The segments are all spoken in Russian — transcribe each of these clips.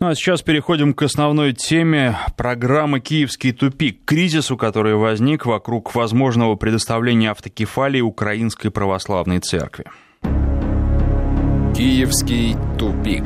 Ну а сейчас переходим к основной теме программы «Киевский тупик» кризису, который возник вокруг возможного предоставления автокефалии Украинской Православной Церкви. Киевский тупик.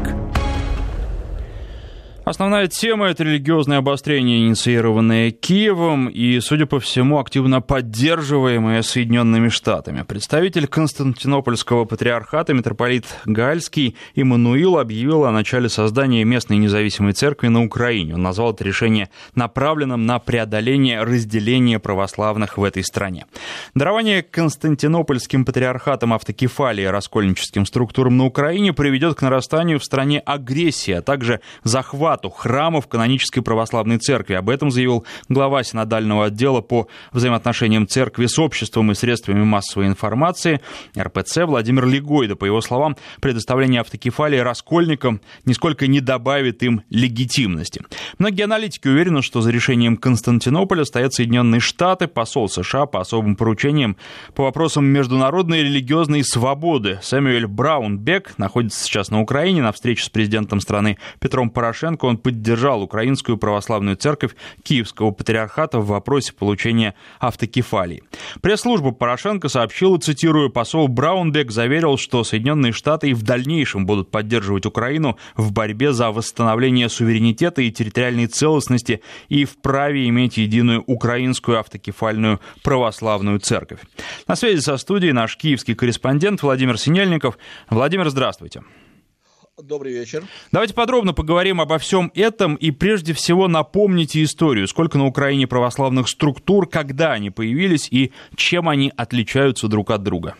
Основная тема – это религиозное обострение, инициированное Киевом и, судя по всему, активно поддерживаемое Соединенными Штатами. Представитель Константинопольского патриархата митрополит Гальский Иммануил объявил о начале создания местной независимой церкви на Украине. Он назвал это решение направленным на преодоление разделения православных в этой стране. Дарование Константинопольским патриархатом автокефалии раскольническим структурам на Украине приведет к нарастанию в стране агрессии, а также захват захвату храмов канонической православной церкви. Об этом заявил глава синодального отдела по взаимоотношениям церкви с обществом и средствами массовой информации РПЦ Владимир Легойда. По его словам, предоставление автокефалии раскольникам нисколько не добавит им легитимности. Многие аналитики уверены, что за решением Константинополя стоят Соединенные Штаты, посол США по особым поручениям по вопросам международной и религиозной свободы. Сэмюэль Браунбек находится сейчас на Украине на встрече с президентом страны Петром Порошенко он поддержал Украинскую православную церковь Киевского патриархата в вопросе получения автокефалии. Пресс-служба Порошенко сообщила, цитирую, посол Браунбек заверил, что Соединенные Штаты и в дальнейшем будут поддерживать Украину в борьбе за восстановление суверенитета и территориальной целостности и вправе иметь единую украинскую автокефальную православную церковь. На связи со студией наш киевский корреспондент Владимир Синельников. Владимир, здравствуйте. Добрый вечер. Давайте подробно поговорим обо всем этом и прежде всего напомните историю. Сколько на Украине православных структур, когда они появились и чем они отличаются друг от друга?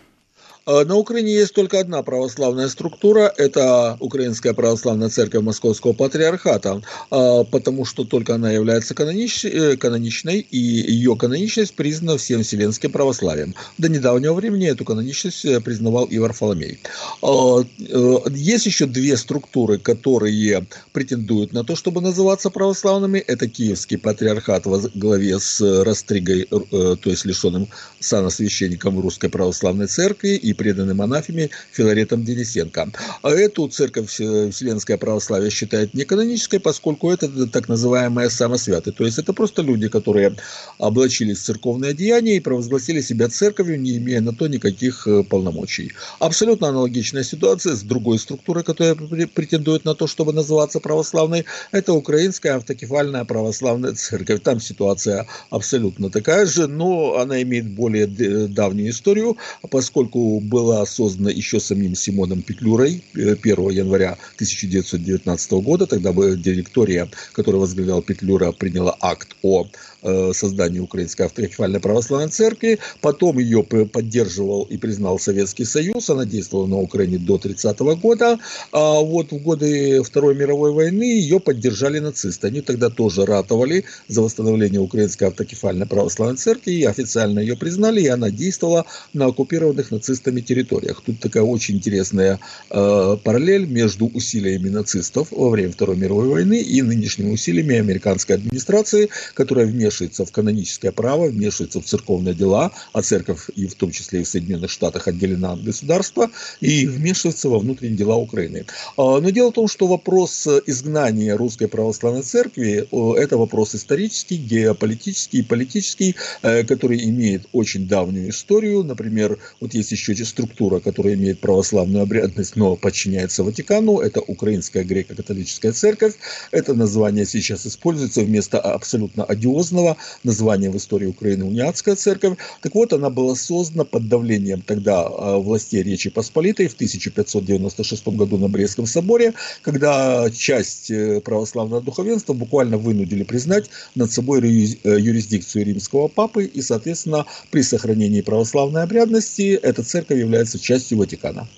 А, на Украине есть только одна православная структура, это Украинская православная церковь Московского патриархата, а, потому что только она является э, каноничной, и ее каноничность признана всем вселенским православием. До недавнего времени эту каноничность э, признавал и Варфоломей. А, э, есть еще две структуры, которые претендуют на то, чтобы называться православными. Это Киевский патриархат во главе с Растригой, то есть лишенным сана священником Русской Православной Церкви, и преданным анафеме Филаретом Денисенко. А эту церковь Вселенское православие считает неканонической, поскольку это так называемые самосвяты. То есть это просто люди, которые облачились в церковное одеяние и провозгласили себя церковью, не имея на то никаких э, полномочий. Абсолютно аналогичная ситуация с другой структурой, которая претендует на то, чтобы называться православной. Это Украинская автокефальная православная церковь. Там ситуация абсолютно такая же, но она имеет более давнюю историю, поскольку была создана еще самим Симоном Петлюрой 1 э, января 1919 года. Тогда директория, которую возглавлял Петлюра, приняла акт о Э, созданию Украинской автокефальной православной церкви. Потом ее поддерживал и признал Советский Союз. Она действовала на Украине до 30 года. А вот в годы Второй мировой войны ее поддержали нацисты. Они тогда тоже ратовали за восстановление Украинской автокефальной православной церкви и официально ее признали, и она действовала на оккупированных нацистами территориях. Тут такая очень интересная э, параллель между усилиями нацистов во время Второй мировой войны и нынешними усилиями американской администрации, которая вместе вмешивается в каноническое право, вмешивается в церковные дела, а церковь и в том числе и в Соединенных Штатах отделена от государства, и вмешивается во внутренние дела Украины. А, но дело в том, что вопрос изгнания русской православной церкви – это вопрос исторический, геополитический, политический, э, который имеет очень давнюю историю. Например, вот есть еще структура, которая имеет православную обрядность, но подчиняется Ватикану, это Украинская греко-католическая церковь. Это название сейчас используется вместо абсолютно одиозного единственного названия в истории Украины униатская церковь. Так вот, она была создана под давлением тогда а, властей Речи Посполитой в 1596 году на Брестском соборе, когда часть э, православного духовенства буквально вынудили признать над собой э, юрисдикцию римского папы, и, соответственно, при сохранении православной обрядности эта церковь является частью Ватикана.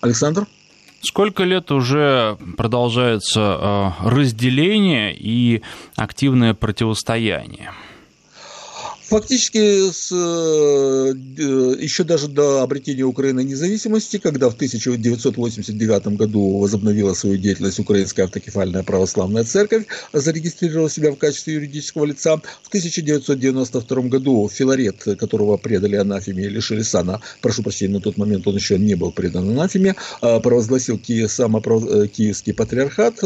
Александр? Сколько лет уже продолжается э, разделение и активное противостояние? Фактически с, э, еще даже до обретения Украины независимости, когда в 1989 году возобновила свою деятельность Украинская автокефальная православная церковь, зарегистрировала себя в качестве юридического лица. В 1992 году Филарет, которого предали анафеме и лишили сана, прошу прощения, на тот момент он еще не был предан анафеме, э, провозгласил э, Киевский патриархат,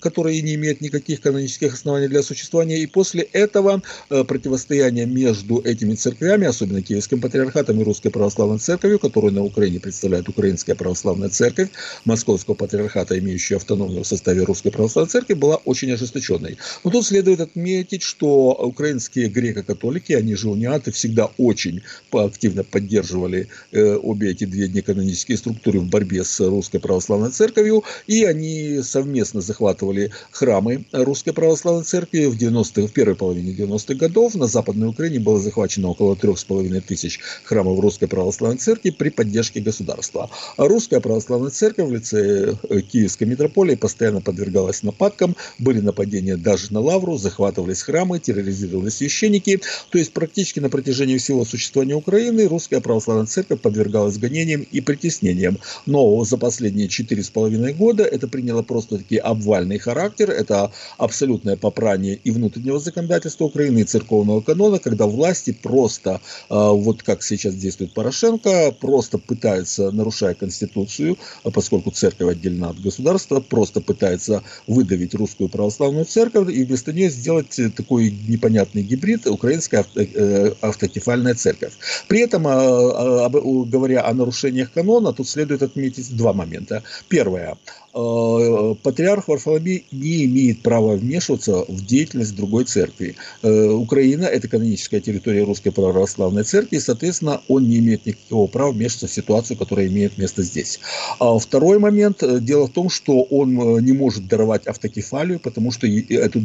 который не имеет никаких канонических оснований для существования. И после этого противостояние противостояние между этими церквями, особенно Киевским патриархатом и Русской Православной Церковью, которую на Украине представляет Украинская Православная Церковь, Московского патриархата, имеющая автономию в составе Русской Православной Церкви, была очень ожесточенной. Но тут следует отметить, что украинские греко-католики, они же униаты, всегда очень активно поддерживали э, обе эти две неканонические структуры в борьбе с Русской Православной Церковью, и они совместно захватывали храмы Русской Православной Церкви в, 90 в первой половине 90-х годов, на Западной Украине было захвачено около трех с половиной тысяч храмов Русской Православной Церкви при поддержке государства. А Русская Православная Церковь в лице э, Киевской митрополии постоянно подвергалась нападкам, были нападения даже на Лавру, захватывались храмы, терроризировались священники. То есть практически на протяжении всего существования Украины Русская Православная Церковь подвергалась гонениям и притеснениям. Но за последние четыре с половиной года это приняло просто таки обвальный характер, это абсолютное попрание и внутреннего законодательства Украины, и церковного канона, когда власти просто, а, вот как сейчас действует Порошенко, просто пытаются, нарушая Конституцию, а поскольку церковь отдельна от государства, просто пытается выдавить русскую православную церковь и вместо нее сделать такой непонятный гибрид украинская э, автокефальная церковь. При этом, а, говоря о нарушениях канона, тут следует отметить два момента. Первое. Э, патриарх Варфоломей не имеет права вмешиваться в деятельность другой церкви. Э, Украина – это каноническая территория Русской Православной Церкви, и, соответственно, он не имеет никакого права вмешиваться в ситуацию, которая имеет место здесь. А второй момент. Э, дело в том, что он не может даровать автокефалию, потому что эту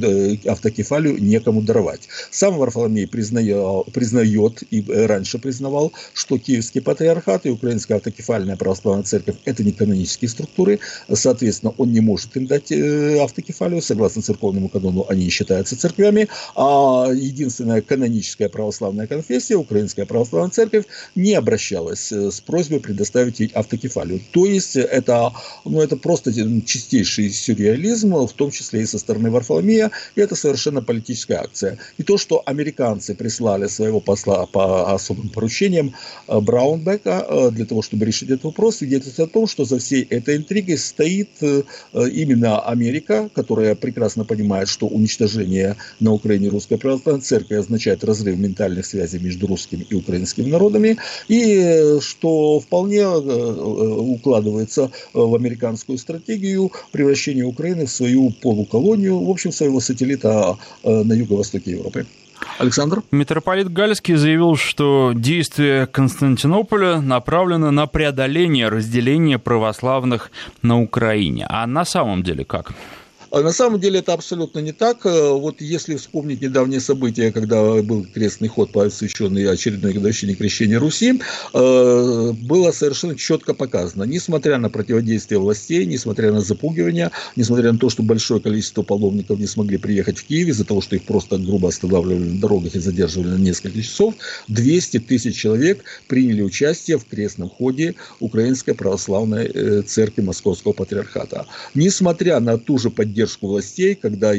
автокефалию некому даровать. Сам Варфоломей признает, признает и раньше признавал, что Киевский патриархат и Украинская автокефальная православная церковь – это не канонические структуры, соответственно, соответственно, он не может им дать э, автокефалию, согласно церковному канону, они не считаются церквями, а единственная каноническая православная конфессия, Украинская православная церковь, не обращалась э, с просьбой предоставить ей автокефалию. То есть это, ну, это просто чистейший сюрреализм, в том числе и со стороны Варфоломея, и это совершенно политическая акция. И то, что американцы прислали своего посла по особым поручениям э, Браунбека для того, чтобы решить этот вопрос, свидетельствует о том, что за всей этой интригой стоит стоит э, именно Америка, которая прекрасно понимает, что уничтожение на Украине русской православной церкви означает разрыв ментальных связей между русскими и украинскими народами, и э, что вполне э, укладывается в американскую стратегию превращения Украины в свою полуколонию, в общем, своего сателлита на юго-востоке Европы. Александр? Митрополит Гальский заявил, что действия Константинополя направлены на преодоление разделения православных на Украине. А на самом деле как? А на самом деле это абсолютно не так. Э, вот если вспомнить недавние события, когда был крестный ход, посвященный очередной годовщине крещения Руси, э, было совершенно четко показано, несмотря на противодействие властей, несмотря на запугивание, несмотря на то, что большое количество паломников не смогли приехать в Киев из-за того, что их просто грубо останавливали на дорогах и задерживали на несколько часов, 200 тысяч человек приняли участие в крестном ходе Украинской православной э, церкви Московского патриархата. Несмотря на ту же поддержку поддержку властей, когда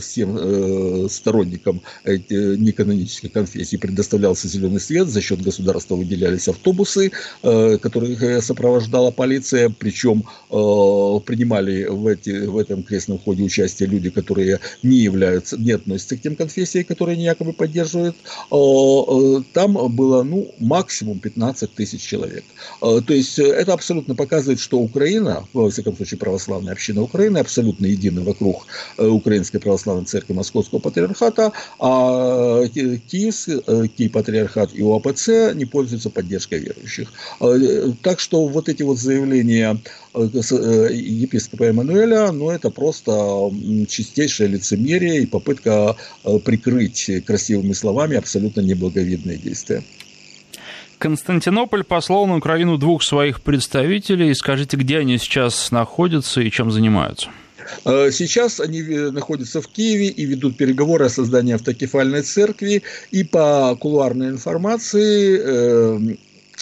всем э, сторонникам неканонической конфессии предоставлялся зеленый свет, за счет государства выделялись автобусы, э, которых э, сопровождала полиция, причем принимали в, эти, в этом крестном ходе участие люди, которые не являются, не относятся к тем конфессиям, которые они якобы поддерживают. Там было ну, максимум 15 тысяч человек. То есть это абсолютно показывает, что Украина, во всяком случае православная община Украины, абсолютно единая вокруг э, Украинской Православной Церкви Московского Патриархата, а Киевский э, Патриархат и ОАПЦ не пользуются поддержкой верующих. Э, так что вот эти вот заявления епископа Эммануэля, ну это просто чистейшее лицемерие и попытка прикрыть красивыми словами абсолютно неблаговидные действия. Константинополь послал на Украину двух своих представителей. Скажите, где они сейчас находятся и чем занимаются? Сейчас они находятся в Киеве и ведут переговоры о создании автокефальной церкви. И по кулуарной информации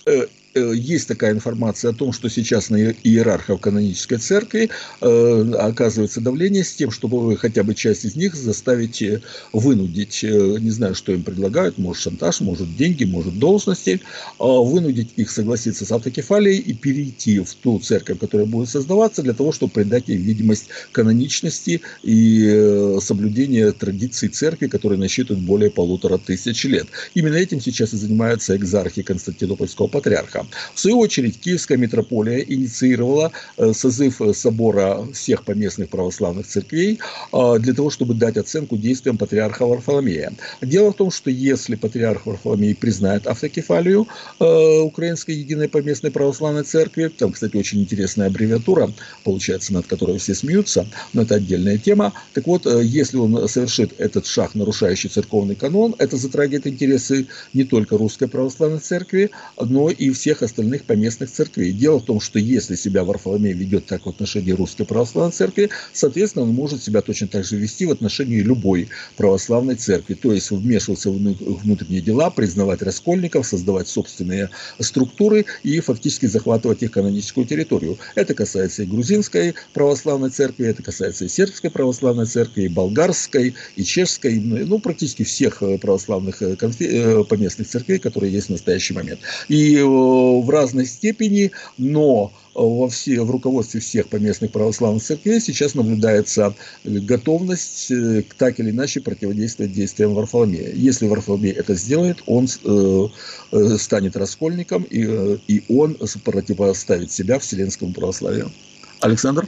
Э, есть такая информация о том, что сейчас на иерархов канонической церкви э, оказывается давление с тем, чтобы хотя бы часть из них заставить э, вынудить, не знаю, что им предлагают, может шантаж, может деньги, может должности, вынудить их согласиться с автокефалией и перейти в ту церковь, которая будет создаваться, для того, чтобы придать ей видимость каноничности и соблюдения традиций церкви, которые насчитывают более полутора тысяч лет. Именно этим сейчас и занимаются экзархи Константинопольского патриарха. В свою очередь, Киевская митрополия инициировала э, созыв э, собора всех поместных православных церквей э, для того, чтобы дать оценку действиям патриарха Варфоломея. Дело в том, что если патриарх Варфоломей признает автокефалию Украинской единой поместной православной церкви, там, кстати, очень интересная аббревиатура, получается, над которой все смеются, но это отдельная тема. Так вот, если он совершит этот шаг, нарушающий церковный канон, это затрагивает интересы не только русской православной церкви, но и всех всех остальных поместных церквей. Дело в том, что если себя Варфоломей ведет так в отношении Русской Православной Церкви, соответственно, он может себя точно так же вести в отношении любой православной церкви. То есть вмешиваться в внутренние дела, признавать раскольников, создавать собственные структуры и фактически захватывать их каноническую территорию. Это касается и грузинской православной церкви, это касается и сербской православной церкви, и болгарской, и чешской, ну, практически всех православных э, конфи- э, поместных церквей, которые есть в настоящий момент. И в разной степени, но во все, в руководстве всех поместных православных церквей сейчас наблюдается готовность э, так или иначе противодействовать действиям Варфоломея. Если Варфоломей это сделает, он э, э, станет раскольником, и, э, и он противоставит себя вселенскому православию. Александр?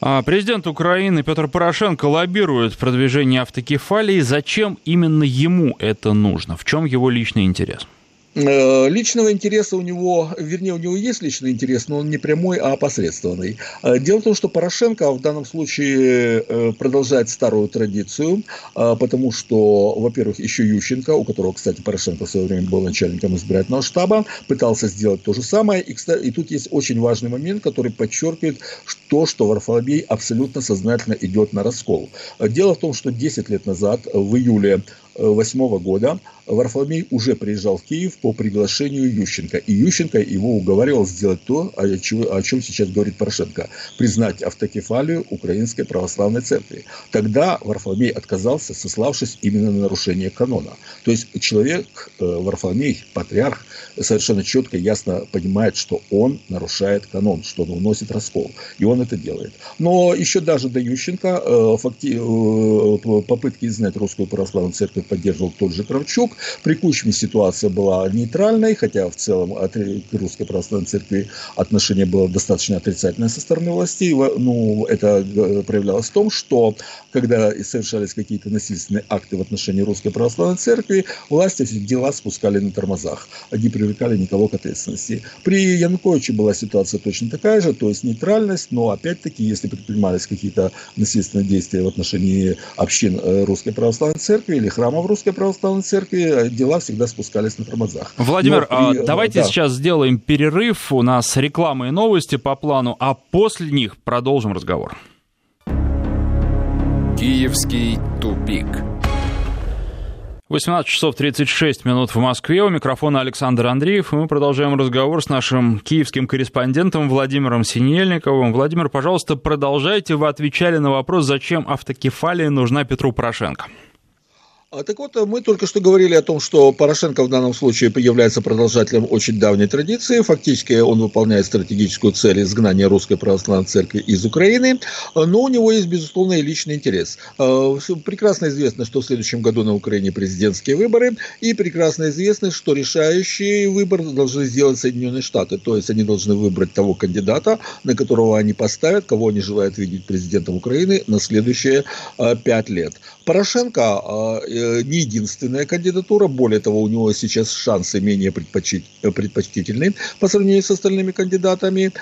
А, президент Украины Петр Порошенко лоббирует продвижение автокефалии. Зачем именно ему это нужно? В чем его личный интерес? Э, личного интереса у него, вернее, у него есть личный интерес, но он не прямой, а опосредствованный. Э, дело в том, что Порошенко в данном случае э, продолжает старую традицию, потому что, во-первых, еще Ющенко, у которого, кстати, Порошенко в свое время был начальником избирательного штаба, пытался сделать то же самое. И, кстати, и тут есть очень важный момент, который подчеркивает то, что Варфоломей абсолютно сознательно идет на раскол. Дело в том, что 10 лет назад, в июле 2008 года Варфоломей уже приезжал в Киев по приглашению Ющенко. И Ющенко его уговаривал сделать то, о чем, о чем сейчас говорит Порошенко. Признать автокефалию Украинской Православной Церкви. Тогда Варфоломей отказался, сославшись именно на нарушение канона. То есть человек, э, Варфоломей, патриарх, совершенно четко, ясно понимает, что он нарушает канон, что он уносит раскол. И он это делает. Но еще даже до Ющенко э, факти, э, попытки изгнать Русскую Православную Церковь поддерживал тот же Кравчук. При Кучме ситуация была нейтральной, хотя в целом от Русской Православной Церкви отношение было достаточно отрицательное со стороны властей. Ну, это э, проявлялось в том, что когда совершались какие-то насильственные акты в отношении Русской Православной Церкви, власти эти дела спускали на тормозах. Они привлекали никого к ответственности. При Януковиче была ситуация точно такая же, то есть нейтральность, но опять-таки, если предпринимались какие-то насильственные действия в отношении общин э, Русской Православной Церкви или храмов Русской Православной Церкви, дела всегда спускались на тормозах. Владимир, при... а давайте да. сейчас сделаем перерыв. У нас реклама и новости по плану, а после них продолжим разговор. Киевский тупик. 18 часов 36 минут в Москве. У микрофона Александр Андреев. И мы продолжаем разговор с нашим киевским корреспондентом Владимиром Синельниковым. Владимир, пожалуйста, продолжайте. Вы отвечали на вопрос, зачем автокефалия нужна Петру Порошенко. А так вот, мы только что говорили о том, что Порошенко в данном случае является продолжателем очень давней традиции. Фактически он выполняет стратегическую цель изгнания Русской Православной Церкви из Украины, но у него есть, безусловно, и личный интерес. А, прекрасно известно, что в следующем году на Украине президентские выборы, и прекрасно известно, что решающий выбор должны сделать Соединенные Штаты. То есть они должны выбрать того кандидата, на которого они поставят, кого они желают видеть президентом Украины на следующие а, пять лет. Порошенко не единственная кандидатура, более того, у него сейчас шансы менее предпочтительные по сравнению с остальными кандидатами.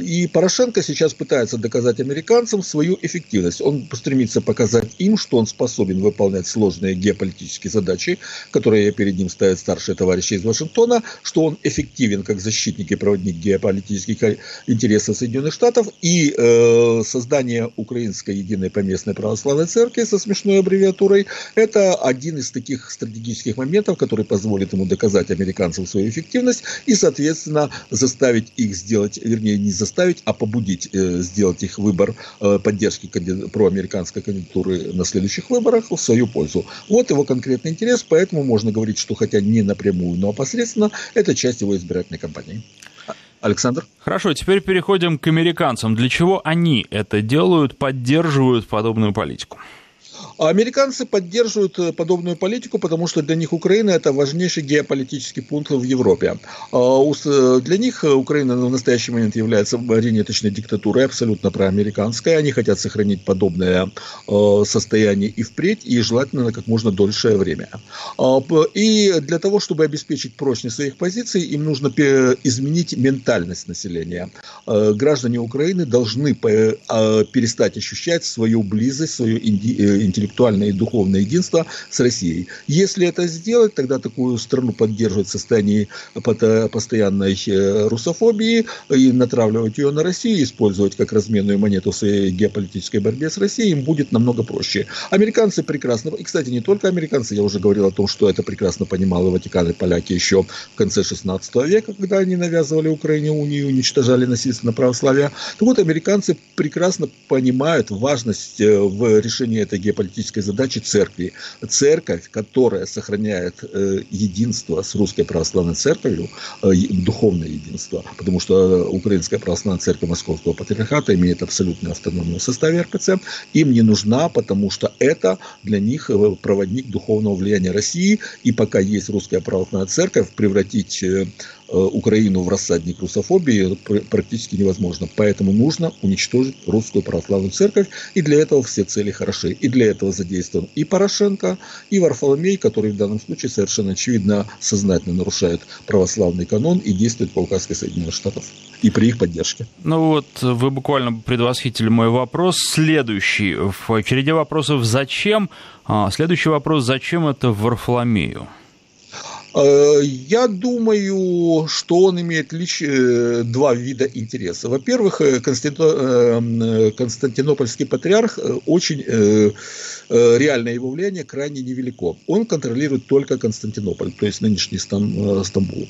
И Порошенко сейчас пытается доказать американцам свою эффективность. Он стремится показать им, что он способен выполнять сложные геополитические задачи, которые перед ним ставят старшие товарищи из Вашингтона, что он эффективен как защитник и проводник геополитических интересов Соединенных Штатов и э, создание Украинской единой поместной православной церкви со смешной аббревиатурой – это один из таких стратегических моментов, который позволит ему доказать американцам свою эффективность и, соответственно, заставить их сделать, вернее, не заставить, а побудить э, сделать их выбор э, поддержки проамериканской кандидатуры на следующих выборах в свою пользу. Вот его конкретный интерес, поэтому можно говорить, что хотя не напрямую, но опосредственно, это часть его избирательной кампании. Александр? Хорошо, теперь переходим к американцам. Для чего они это делают, поддерживают подобную политику? А американцы поддерживают э, подобную политику, потому что для них Украина это важнейший геополитический пункт в Европе. А э, для них Украина в настоящий момент является марионеточной диктатурой, абсолютно проамериканской. Они хотят сохранить подобное э, состояние и впредь, и желательно на как можно дольшее время. А, и для того, чтобы обеспечить прочность своих позиций, им нужно изменить ментальность населения. Граждане Украины должны перестать ощущать свою близость, свою интеллектуальность интеллектуальное и духовное единство с Россией. Если это сделать, тогда такую страну поддерживать в состоянии постоянной э, русофобии и натравливать ее на Россию, использовать как разменную монету в своей геополитической борьбе с Россией, им будет намного проще. Американцы прекрасно, и, кстати, не только американцы, я уже говорил о том, что это прекрасно понимали Ватикан и поляки еще в конце 16 века, когда они навязывали Украине унию, уничтожали насильственно православие. Так вот, американцы прекрасно понимают важность э, в решении этой геополитической политической задачи церкви. Церковь, которая сохраняет э, единство с русской православной церковью, э, духовное единство, потому что Украинская православная церковь Московского патриархата имеет абсолютную автономию в составе РПЦ, им не нужна, потому что это для них э, проводник духовного влияния России, и пока есть русская православная церковь, превратить Э, Украину в рассадник русофобии практически невозможно. Поэтому нужно уничтожить русскую православную церковь. И для этого все цели хороши. И для этого задействован и Порошенко, и Варфоломей, который в данном случае совершенно очевидно сознательно нарушает православный канон и действует по указке Соединенных Штатов. И при их поддержке. Ну вот, вы буквально предвосхитили мой вопрос. Следующий в череде вопросов «Зачем?» а, Следующий вопрос «Зачем это Варфоломею?» Э, я думаю, что он имеет лишь э, два вида интереса. Во-первых, э, Константинопольский патриарх очень реальное его влияние крайне невелико. Он контролирует только Константинополь, то есть нынешний Стамбул.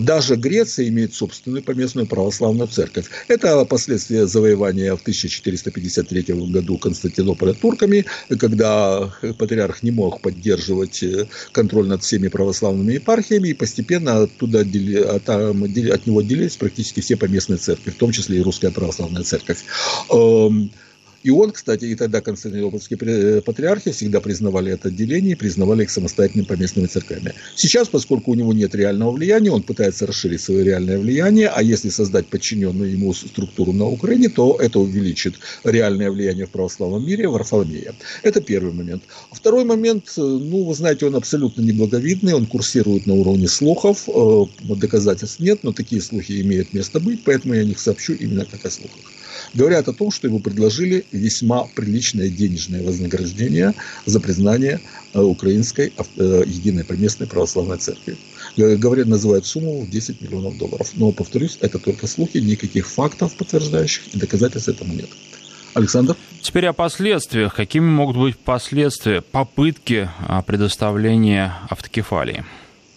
Даже Греция имеет собственную поместную православную церковь. Это последствия завоевания в 1453 году Константинополя турками, когда патриарх не мог поддерживать контроль над всеми православными епархиями, и постепенно оттуда отдели, от, от него отделились практически все поместные церкви, в том числе и русская православная церковь. И он, кстати, и тогда константинопольские э, патриархи всегда признавали это отделение признавали их самостоятельными поместными церквями. Сейчас, поскольку у него нет реального влияния, он пытается расширить свое реальное влияние, а если создать подчиненную ему структуру на Украине, то это увеличит реальное влияние в православном мире Варфоломея. Это первый момент. Второй момент, э, ну, вы знаете, он абсолютно неблаговидный, он курсирует на уровне слухов, э, доказательств нет, но такие слухи имеют место быть, поэтому я о них сообщу именно как о слухах говорят о том, что ему предложили весьма приличное денежное вознаграждение за признание э, украинской э, единой поместной православной церкви. Говорят, называют сумму в 10 миллионов долларов. Но, повторюсь, это только слухи, никаких фактов подтверждающих и доказательств этому нет. Александр? Теперь о последствиях. Какими могут быть последствия попытки а, предоставления автокефалии?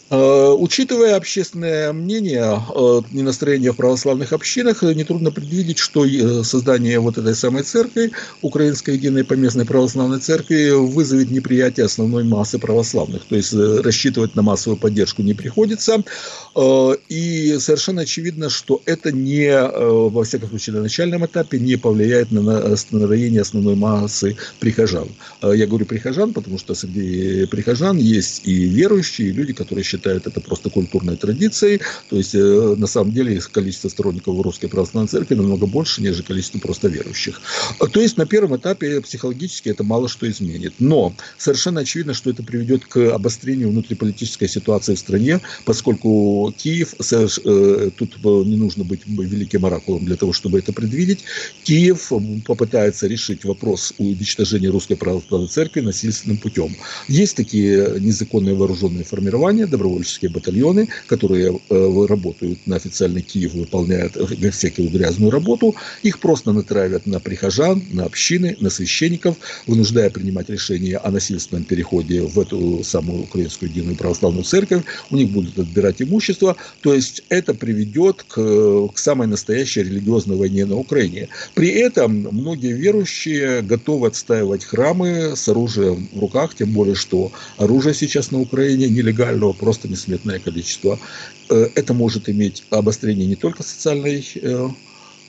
Э, учитывая общественное мнение э, и настроение в православных общинах, нетрудно предвидеть, что э, создание вот этой самой церкви, Украинской единой поместной православной церкви, вызовет неприятие основной массы православных. То есть рассчитывать на массовую поддержку не приходится. И совершенно очевидно, что это не, во всяком случае, на начальном этапе не повлияет на настроение основной массы прихожан. Я говорю прихожан, потому что среди прихожан есть и верующие, и люди, которые считают считают это просто культурной традицией. То есть, э, на самом деле, количество сторонников Русской Православной Церкви намного больше, нежели количество просто верующих. То есть, на первом этапе психологически это мало что изменит. Но совершенно очевидно, что это приведет к обострению внутриполитической ситуации в стране, поскольку Киев, э, тут не нужно быть великим оракулом для того, чтобы это предвидеть, Киев попытается решить вопрос уничтожения Русской Православной Церкви насильственным путем. Есть такие незаконные вооруженные формирования, добровольческие батальоны, которые э, работают на официальный Киев, выполняют э, всякую грязную работу. Их просто натравят на прихожан, на общины, на священников, вынуждая принимать решения о насильственном переходе в эту самую украинскую единую православную церковь. У них будут отбирать имущество. То есть это приведет к, к самой настоящей религиозной войне на Украине. При этом многие верующие готовы отстаивать храмы с оружием в руках, тем более, что оружия сейчас на Украине нелегального просто несметное количество. Э, это может иметь обострение не только социальной э,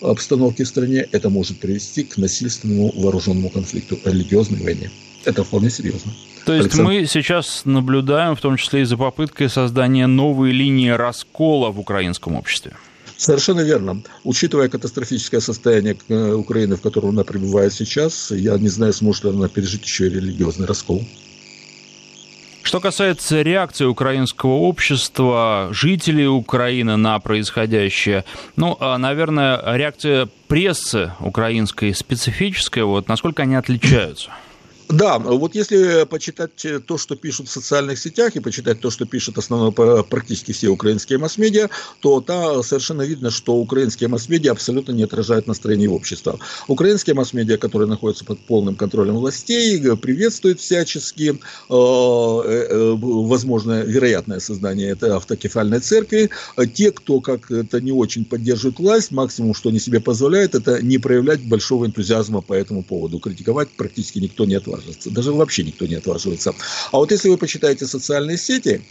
обстановки в стране, это может привести к насильственному вооруженному конфликту, религиозной войне. Это вполне серьезно. То есть Александр... мы сейчас наблюдаем, в том числе и за попыткой создания новой линии раскола в украинском обществе. Совершенно верно. Учитывая катастрофическое состояние э, Украины, в котором она пребывает сейчас, я не знаю, сможет ли она пережить еще и религиозный раскол. Что касается реакции украинского общества, жителей Украины на происходящее, ну, а, наверное, реакция прессы украинской специфическая, вот насколько они отличаются? Да, вот если почитать то, что пишут в социальных сетях, и почитать то, что пишут основно практически все украинские масс-медиа, то та совершенно видно, что украинские масс-медиа абсолютно не отражают настроение общества. Украинские масс-медиа, которые находятся под полным контролем властей, приветствуют всячески э, э, возможное, вероятное создание этой автокефальной церкви. Те, кто как это не очень поддерживает власть, максимум, что они себе позволяют, это не проявлять большого энтузиазма по этому поводу. Критиковать практически никто не отваживается отваживается. Даже вообще никто не отваживается. А вот если вы почитаете социальные сети,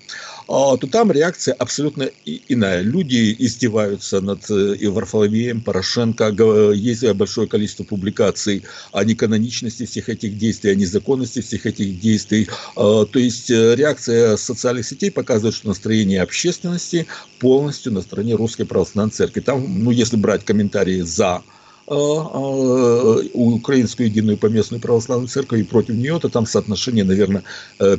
а, то там реакция абсолютно иная. Люди издеваются над э, Варфоломеем, Порошенко. Есть большое количество публикаций о неканоничности всех этих действий, о незаконности всех этих действий. А, то есть э, реакция социальных сетей показывает, что настроение общественности полностью на стороне Русской Православной Церкви. Там, ну, если брать комментарии за Э, э, украинскую единую поместную православную церковь и против нее, то там соотношение, наверное, э,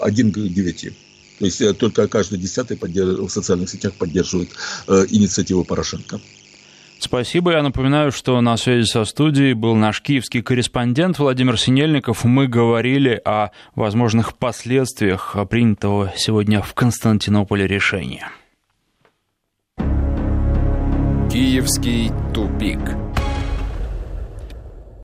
один к девяти. То есть только каждый десятый в социальных сетях поддерживает инициативу Порошенко. Спасибо. Я напоминаю, что на связи со студией был наш киевский корреспондент Владимир Синельников. Мы говорили о возможных последствиях принятого сегодня в Константинополе решения. Киевский тупик.